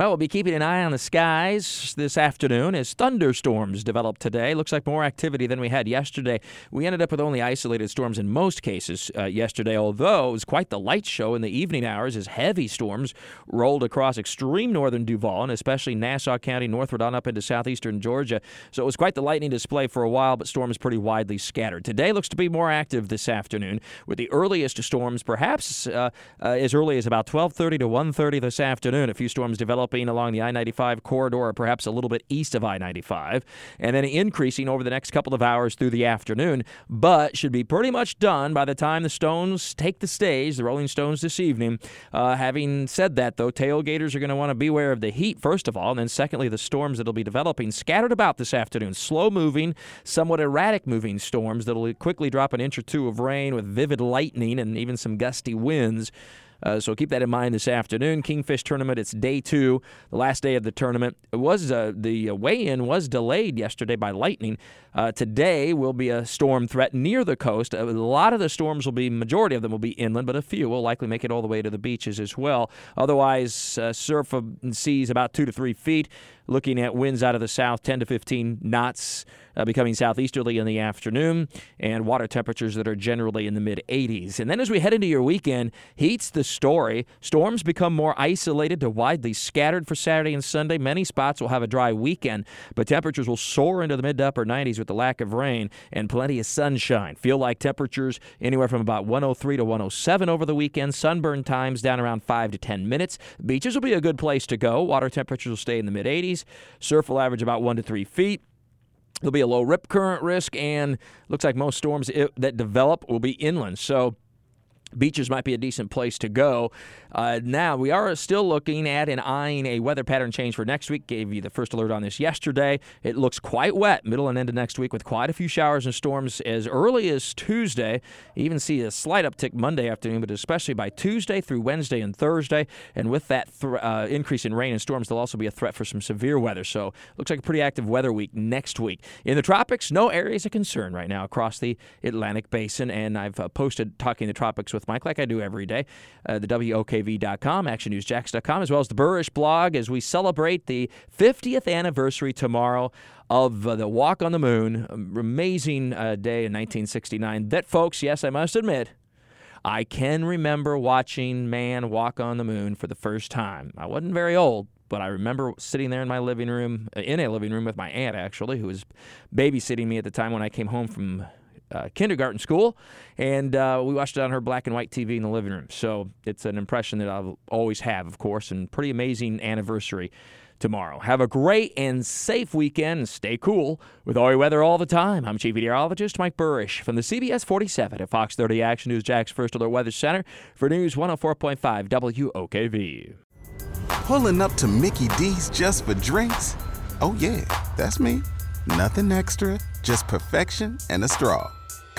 Well, we'll be keeping an eye on the skies this afternoon as thunderstorms develop today. Looks like more activity than we had yesterday. We ended up with only isolated storms in most cases uh, yesterday, although it was quite the light show in the evening hours as heavy storms rolled across extreme northern Duval and especially Nassau County, northward on up into southeastern Georgia. So it was quite the lightning display for a while, but storms pretty widely scattered. Today looks to be more active this afternoon, with the earliest storms perhaps uh, uh, as early as about 12:30 to 1:30 this afternoon. A few storms develop developing along the I 95 corridor or perhaps a little bit east of I 95, and then increasing over the next couple of hours through the afternoon, but should be pretty much done by the time the Stones take the stage, the Rolling Stones this evening. Uh, having said that, though, tailgaters are going to want to beware of the heat, first of all, and then secondly, the storms that'll be developing scattered about this afternoon. Slow moving, somewhat erratic moving storms that'll quickly drop an inch or two of rain with vivid lightning and even some gusty winds. Uh, so keep that in mind this afternoon. Kingfish tournament, it's day two, the last day of the tournament. It was uh, the weigh-in was delayed yesterday by lightning. Uh, today will be a storm threat near the coast. A lot of the storms will be, majority of them will be inland, but a few will likely make it all the way to the beaches as well. Otherwise, uh, surf and seas about two to three feet. Looking at winds out of the south, 10 to 15 knots, uh, becoming southeasterly in the afternoon, and water temperatures that are generally in the mid 80s. And then as we head into your weekend, heat's the story. Storms become more isolated to widely scattered for Saturday and Sunday. Many spots will have a dry weekend, but temperatures will soar into the mid to upper 90s with the lack of rain and plenty of sunshine. Feel like temperatures anywhere from about 103 to 107 over the weekend. Sunburn times down around 5 to 10 minutes. Beaches will be a good place to go. Water temperatures will stay in the mid 80s. Surf will average about 1 to 3 feet. There'll be a low rip current risk, and looks like most storms that develop will be inland. So Beaches might be a decent place to go. Uh, now, we are still looking at and eyeing a weather pattern change for next week. Gave you the first alert on this yesterday. It looks quite wet middle and end of next week with quite a few showers and storms as early as Tuesday. Even see a slight uptick Monday afternoon, but especially by Tuesday through Wednesday and Thursday. And with that th- uh, increase in rain and storms, there'll also be a threat for some severe weather. So, looks like a pretty active weather week next week. In the tropics, no areas of concern right now across the Atlantic basin. And I've uh, posted Talking the Tropics with with Mike, like I do every day. Uh, the WOKV.com, ActionNewsJax.com, as well as the Buresh blog as we celebrate the 50th anniversary tomorrow of uh, the Walk on the Moon. Amazing uh, day in 1969. That, folks, yes, I must admit, I can remember watching Man Walk on the Moon for the first time. I wasn't very old, but I remember sitting there in my living room, uh, in a living room with my aunt actually, who was babysitting me at the time when I came home from uh, kindergarten school, and uh, we watched it on her black and white TV in the living room. So it's an impression that I'll always have, of course, and pretty amazing anniversary tomorrow. Have a great and safe weekend stay cool with all your weather all the time. I'm Chief Meteorologist Mike Buresh from the CBS 47 at Fox 30 Action News Jax First Alert Weather Center for News 104.5 WOKV. Pulling up to Mickey D's just for drinks? Oh, yeah, that's me. Nothing extra, just perfection and a straw